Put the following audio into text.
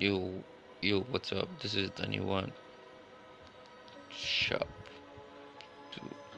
Yo, yo, what's up? This is the new one. Shop. Dude.